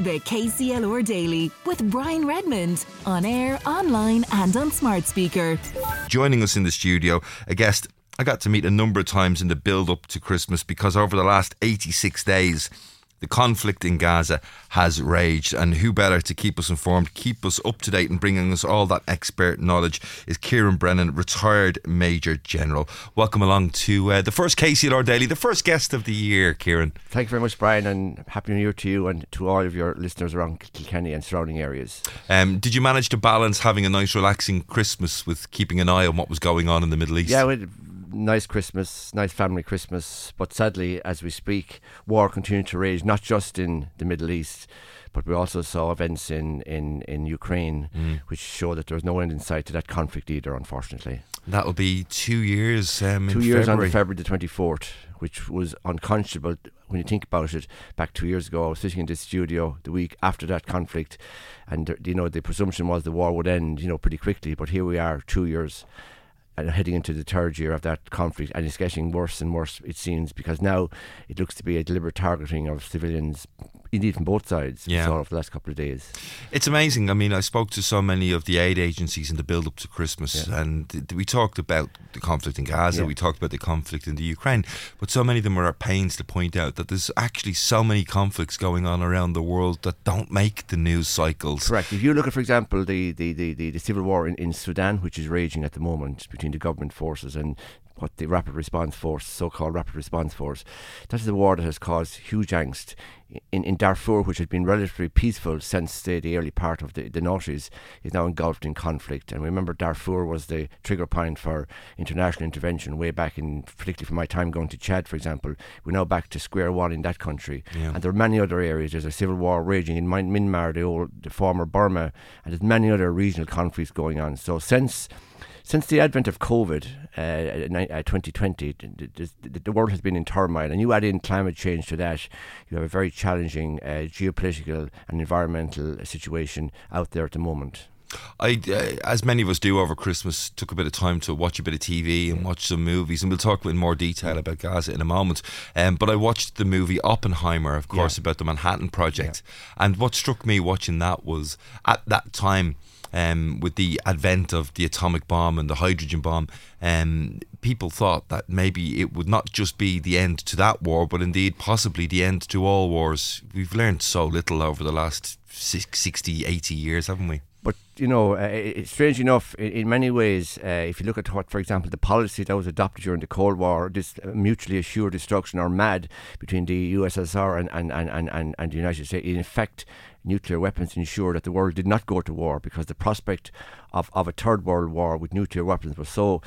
The KCLR Daily with Brian Redmond on air, online, and on smart speaker. Joining us in the studio, a guest I got to meet a number of times in the build up to Christmas because over the last 86 days, the conflict in Gaza has raged, and who better to keep us informed, keep us up to date, and bringing us all that expert knowledge is Kieran Brennan, retired Major General. Welcome along to uh, the first KCLR Daily, the first guest of the year, Kieran. Thank you very much, Brian, and Happy New Year to you and to all of your listeners around Kilkenny and surrounding areas. Um, did you manage to balance having a nice, relaxing Christmas with keeping an eye on what was going on in the Middle East? Yeah, nice Christmas, nice family Christmas. But sadly, as we speak, war continued to rage, not just in the Middle East, but we also saw events in, in, in Ukraine mm. which show that there's no end in sight to that conflict either, unfortunately. That'll be two years. Um, two years February. on February the 24th, which was unconscionable when you think about it. Back two years ago, I was sitting in this studio the week after that conflict, and you know the presumption was the war would end, you know, pretty quickly. But here we are, two years and heading into the third year of that conflict, and it's getting worse and worse, it seems, because now it looks to be a deliberate targeting of civilians indeed from both sides yeah. saw the last couple of days. It's amazing. I mean, I spoke to so many of the aid agencies in the build up to Christmas, yeah. and we talked about the conflict in Gaza, yeah. we talked about the conflict in the Ukraine, but so many of them are at pains to point out that there's actually so many conflicts going on around the world that don't make the news cycles. Correct. If you look at, for example, the, the, the, the, the civil war in, in Sudan, which is raging at the moment between the government forces and what the Rapid Response Force, so-called Rapid Response Force, that is a war that has caused huge angst in, in Darfur, which had been relatively peaceful since the, the early part of the, the noughties, is now engulfed in conflict. And remember, Darfur was the trigger point for international intervention way back in, particularly for my time going to Chad, for example. We're now back to square one in that country. Yeah. And there are many other areas. There's a civil war raging in Myanmar, the old, the former Burma, and there's many other regional conflicts going on. So since since the advent of COVID, uh, 2020, uh, the, the, world has been in turmoil, and you add in climate change to that, you have a very challenging uh, geopolitical and environmental situation out there at the moment. I, uh, as many of us do over Christmas, took a bit of time to watch a bit of TV and watch some movies, and we'll talk in more detail about Gaza in a moment. Um, but I watched the movie Oppenheimer, of course, yeah. about the Manhattan Project, yeah. and what struck me watching that was at that time um, with the advent of the atomic bomb and the hydrogen bomb, um, people thought that maybe it would not just be the end to that war, but indeed possibly the end to all wars. We've learned so little over the last 60, 80 years, haven't we? But you know, uh, strange enough, in, in many ways, uh, if you look at what, for example, the policy that was adopted during the Cold War, this uh, mutually assured destruction or MAD between the USSR and, and, and, and, and the United States, in effect, nuclear weapons ensure that the world did not go to war because the prospect of, of a third world war with nuclear weapons was so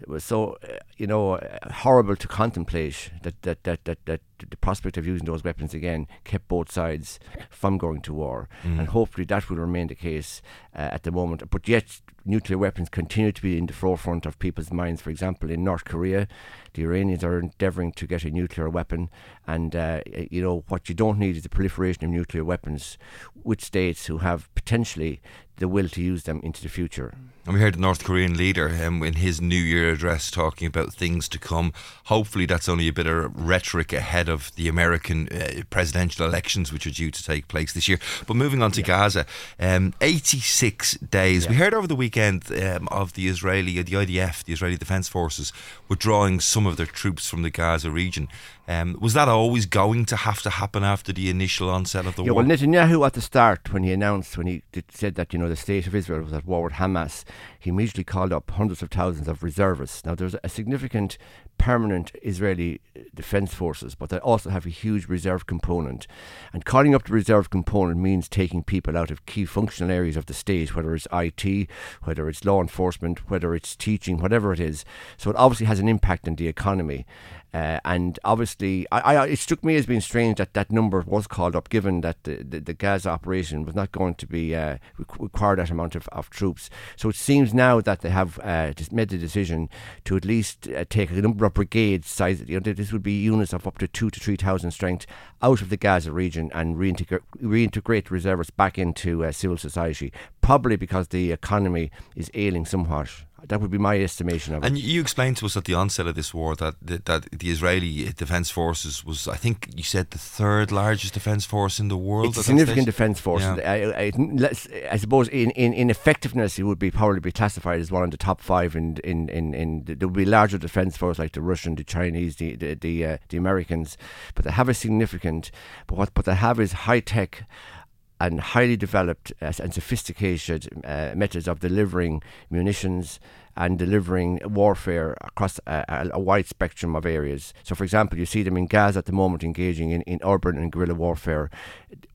it was so uh, you know uh, horrible to contemplate that that, that that that the prospect of using those weapons again kept both sides from going to war. Mm. and hopefully that will remain the case uh, at the moment. But yet nuclear weapons continue to be in the forefront of people's minds. For example in North Korea the Iranians are endeavoring to get a nuclear weapon. And uh, you know what you don't need is the proliferation of nuclear weapons with states who have potentially the will to use them into the future. And we heard the North Korean leader um, in his New Year address talking about things to come. Hopefully, that's only a bit of rhetoric ahead of the American uh, presidential elections, which are due to take place this year. But moving on to yeah. Gaza, um, 86 days. Yeah. We heard over the weekend um, of the Israeli, the IDF, the Israeli Defense Forces, withdrawing some of their troops from the Gaza region. Um, was that always going to have to happen after the initial onset of the yeah, war? Well, Netanyahu at the start, when he announced, when he did, said that you know the state of Israel was at war with Hamas, he immediately called up hundreds of thousands of reservists. Now there's a significant permanent Israeli uh, defense forces, but they also have a huge reserve component. And calling up the reserve component means taking people out of key functional areas of the state, whether it's IT, whether it's law enforcement, whether it's teaching, whatever it is. So it obviously has an impact on the economy. Uh, and obviously, I, I, it struck me as being strange that that number was called up, given that the, the, the Gaza operation was not going to be uh, require that amount of, of troops. So it seems now that they have uh, made the decision to at least uh, take a number of brigades size. You know, this would be units of up to two to three thousand strength out of the Gaza region and reintegrate, reintegrate reservists back into uh, civil society probably because the economy is ailing somewhat. That would be my estimation of it. And you explained to us at the onset of this war that that, that the Israeli Defence Forces was, I think you said, the third largest defence force in the world. It's a significant defence force. Yeah. I, I, I, suppose in, in, in effectiveness, it would be probably be classified as one of the top five. In in in, in there would be larger defence force like the Russian, the Chinese, the the the, uh, the Americans, but they have a significant. But what but they have is high tech and highly developed uh, and sophisticated uh, methods of delivering munitions and delivering warfare across a, a, wide spectrum of areas. So, for example, you see them in Gaza at the moment engaging in, in urban and guerrilla warfare,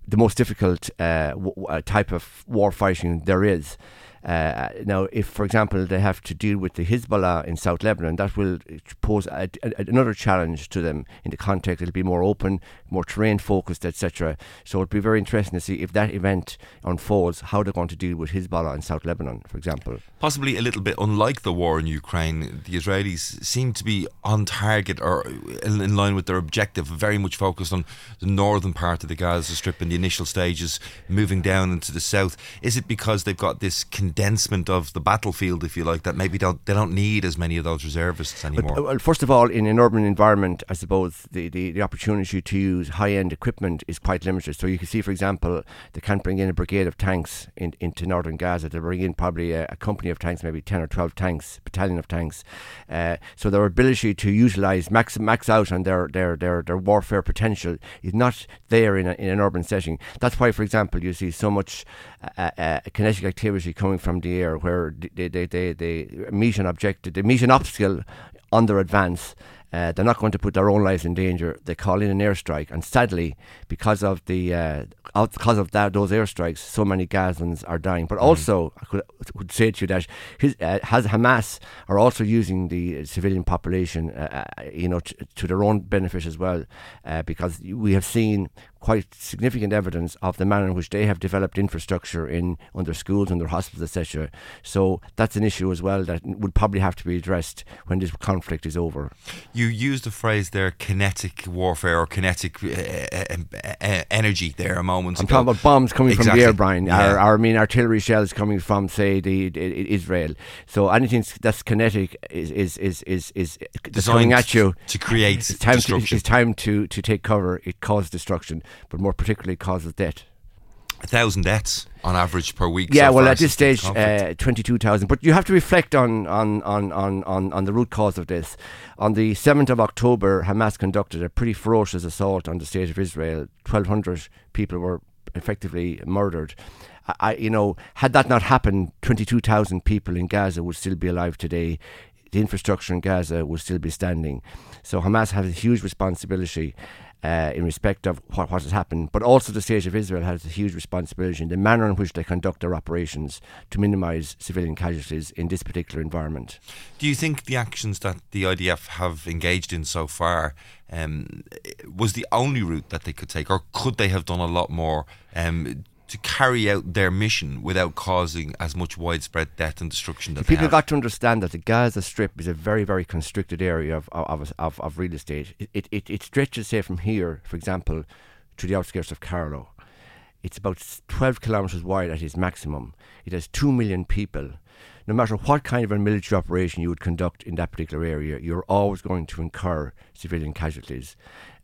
the most difficult uh, w- uh, type of war fighting there is. Uh, now, if, for example, they have to deal with the Hezbollah in South Lebanon, that will pose a, a, another challenge to them in the context. It'll be more open, more terrain focused, etc. So it'll be very interesting to see if that event unfolds, how they're going to deal with Hezbollah in South Lebanon, for example. Possibly a little bit unlike the war in Ukraine, the Israelis seem to be on target or in, in line with their objective, very much focused on the northern part of the Gaza Strip in the initial stages, moving down into the south. Is it because they've got this condensement of the battlefield, if you like, that maybe don't, they don't need as many of those reservists anymore? But, well, first of all, in an urban environment, I suppose the, the, the opportunity to use high end equipment is quite limited. So you can see, for example, they can't bring in a brigade of tanks in, into northern Gaza. They bring in probably a, a, company of tanks, maybe 10 or 12 tanks, battalion of tanks. Uh, so their ability to utilise, max, max out on their, their, their, their warfare potential is not there in, a, in an urban setting. That's why, for example, you see so much uh, uh, kinetic activity coming from the air where they, they, they, they meet an objective, they meet an obstacle on their advance. Uh, they're not going to put their own lives in danger. They call in an airstrike, and sadly, because of the uh, because of that those airstrikes, so many Gazans are dying. But mm. also, I could, could, say to you that his, uh, has Hamas are also using the civilian population, uh, uh, you know, t- to their own benefit as well, uh, because we have seen quite significant evidence of the manner in which they have developed infrastructure in under schools, under hospitals, etc. So that's an issue as well that would probably have to be addressed when this conflict is over. You used the phrase there, kinetic warfare or kinetic uh, uh, uh, energy there a moment I'm ago. talking about bombs coming exactly. from the air, Brian. Yeah. Or, or, I mean, artillery shells coming from, say, the, the Israel. So anything that's kinetic is is is is, is coming at you to create it's time destruction. To, it's time to to take cover. It causes destruction but more particularly causes death. A thousand deaths on average per week. Yeah, so well, at this stage, uh, twenty-two thousand. But you have to reflect on, on, on, on, on, on the root cause of this. On the seventh of October, Hamas conducted a pretty ferocious assault on the state of Israel. Twelve hundred people were effectively murdered. I, you know, had that not happened, twenty-two thousand people in Gaza would still be alive today. The infrastructure in Gaza would still be standing. So Hamas has a huge responsibility uh, in respect of what, what has happened, but also the state of Israel has a huge responsibility in the manner in which they conduct their operations to minimise civilian casualties in this particular environment. Do you think the actions that the IDF have engaged in so far um, was the only route that they could take, or could they have done a lot more um, to carry out their mission without causing as much widespread death and destruction that people have. got to understand that the Gaza Strip is a very very constricted area of of, of, of real estate. It, it it stretches say from here, for example, to the outskirts of Carlow. It's about 12 kilometres wide at its maximum. It has 2 million people no matter what kind of a military operation you would conduct in that particular area, you're always going to incur civilian casualties.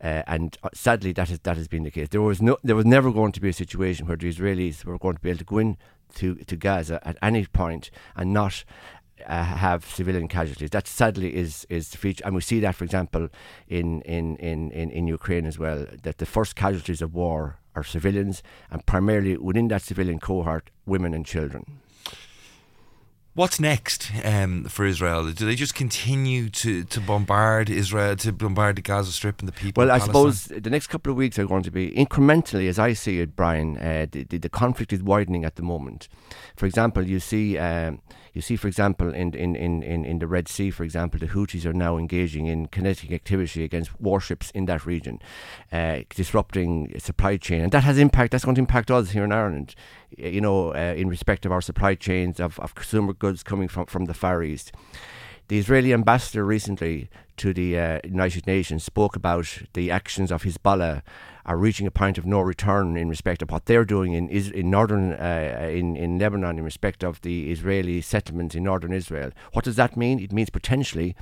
Uh, and uh, sadly, that has that has been the case. There was no, there was never going to be a situation where the Israelis were going to be able to go in to, to Gaza at any point and not uh, have civilian casualties. That sadly is is the feature, and we see that, for example, in, in, in, in, in Ukraine as well. That the first casualties of war are civilians, and primarily within that civilian cohort, women and children. What's next um, for Israel? Do they just continue to, to bombard Israel, to bombard the Gaza Strip and the people? Well, I suppose the next couple of weeks are going to be incrementally, as I see it, Brian. Uh, the, the, the, conflict is widening at the moment. For example, you see, um, you see, for example, in, in, in, in the Red Sea, for example, the Houthis are now engaging in kinetic activity against warships in that region, uh, disrupting supply chain, and that has impact. That's going to impact us here in Ireland. You know, uh, in respect of our supply chains of, of consumer goods coming from, from the Far East. The Israeli ambassador recently to the uh, United Nations spoke about the actions of Hezbollah are reaching a point of no return in respect of what they're doing in is- in northern uh, in in Lebanon in respect of the Israeli settlements in northern Israel. What does that mean? It means potentially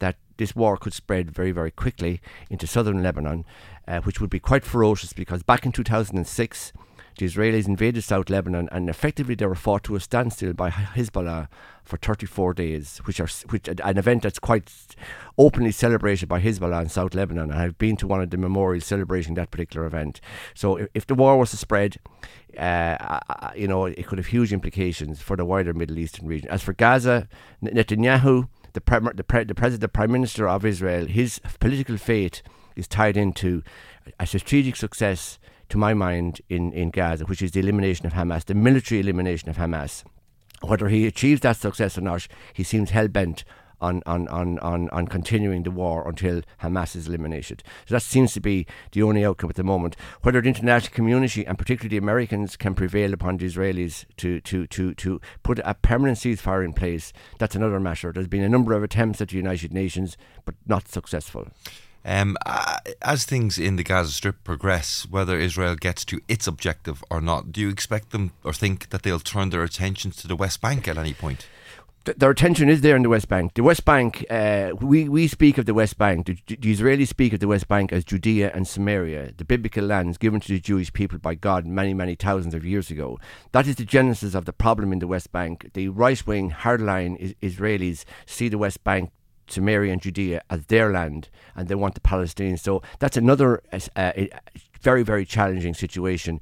that this war could spread very very quickly into southern Lebanon, uh, which would be quite ferocious because back in 2006 the Israelis invaded South Lebanon and effectively they were fought to a standstill by Hezbollah for 34 days, which are which an event that's quite openly celebrated by Hezbollah in South Lebanon. And I've been to one of the memorials celebrating that particular event. So if, if the war was to spread, uh, you know, it could have huge implications for the wider Middle Eastern region. As for Gaza, Netanyahu, the, pre- the, pre- the president, the prime minister of Israel, his political fate is tied into a strategic success to my mind, in, in Gaza, which is the elimination of Hamas, the military elimination of Hamas. Whether he achieves that success or not, he seems hell bent on, on, on, on, on continuing the war until Hamas is eliminated. So that seems to be the only outcome at the moment. Whether the international community and particularly the Americans can prevail upon the Israelis to, to, to, to put a permanent ceasefire in place, that's another matter. There's been a number of attempts at the United Nations, but not successful. Um, uh, as things in the Gaza Strip progress, whether Israel gets to its objective or not, do you expect them or think that they'll turn their attentions to the West Bank at any point? their attention is there in the West Bank. The West Bank, uh, we, we speak of the West Bank, the, the, Israelis speak of the West Bank as Judea and Samaria, the biblical lands given to the Jewish people by God many, many thousands of years ago. That is the genesis of the problem in the West Bank. The right wing, hardline Israelis see the West Bank Samaria and Judea as their land, and they want the Palestinians. So that's another uh, very, very challenging situation.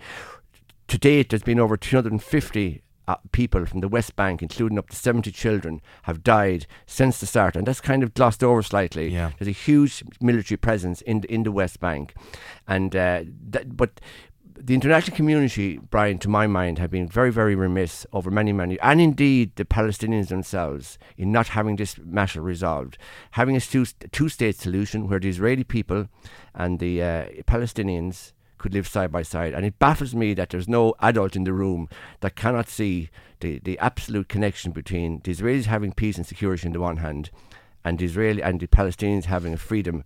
To date, there's been over 250 uh, people from the West Bank, including up to 70 children, have died since the start, and that's kind of glossed over slightly. Yeah. There's a huge military presence in in the West Bank, and uh, that, but the international community, Brian, to my mind, have been very, very remiss over many, many, and indeed the Palestinians themselves, in not having this matter resolved. Having a two state solution where the Israeli people and the uh, Palestinians could live side by side. And it baffles me that there's no adult in the room that cannot see the, the absolute connection between the Israelis having peace and security on the one hand and the Israeli and the Palestinians having a freedom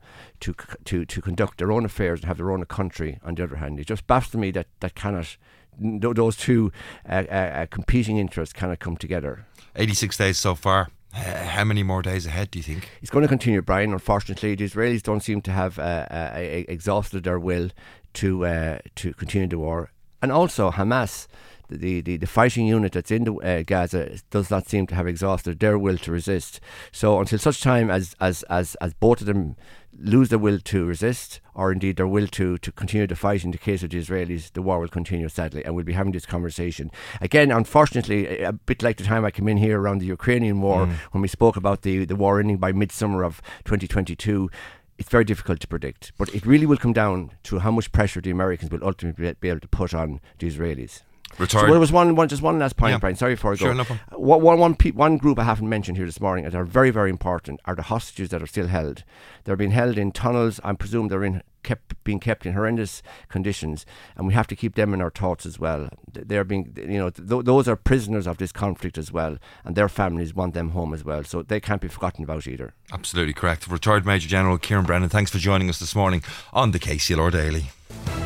to to to conduct their own affairs and have their own country. On the other hand, it just baffles me that that cannot those two uh, uh, uh, competing interests cannot come together. Eighty-six days so far. How many more days ahead do you think? It's going to continue, Brian. Unfortunately, the Israelis don't seem to have uh, uh, exhausted their will to uh, to continue the war, and also Hamas the, the, the fighting unit that's in the, uh, Gaza does not seem to have exhausted their will to resist. So until such time as, as, as, as both of them lose their will to resist, or indeed their will to, to continue to fight in the case of the Israelis, the war will continue sadly, and we'll be having this conversation. Again, unfortunately, a bit like the time I came in here around the Ukrainian war, mm. when we spoke about the, the war ending by midsummer of 2022 it's very difficult to predict. But it really will come down to how much pressure the Americans will ultimately be able to put on the Israelis. Retired. So there was one, one, just one last point, yeah. Brian. Sorry for I go. Sure, no one, one, one, pe- one group I haven't mentioned here this morning that are very, very important are the hostages that are still held. They're being held in tunnels. I presume they're in kept being kept in horrendous conditions, and we have to keep them in our thoughts as well. They're being, you know, th- those are prisoners of this conflict as well, and their families want them home as well. So they can't be forgotten about either. Absolutely correct. Retired Major General Kieran Brennan, thanks for joining us this morning on the KCLR Daily.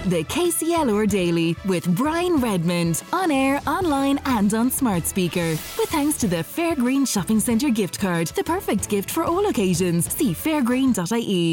The KCLR Daily with Brian Redmond on air, online, and on smart speaker. With thanks to the Fairgreen Shopping Centre gift card, the perfect gift for all occasions. See fairgreen.ie.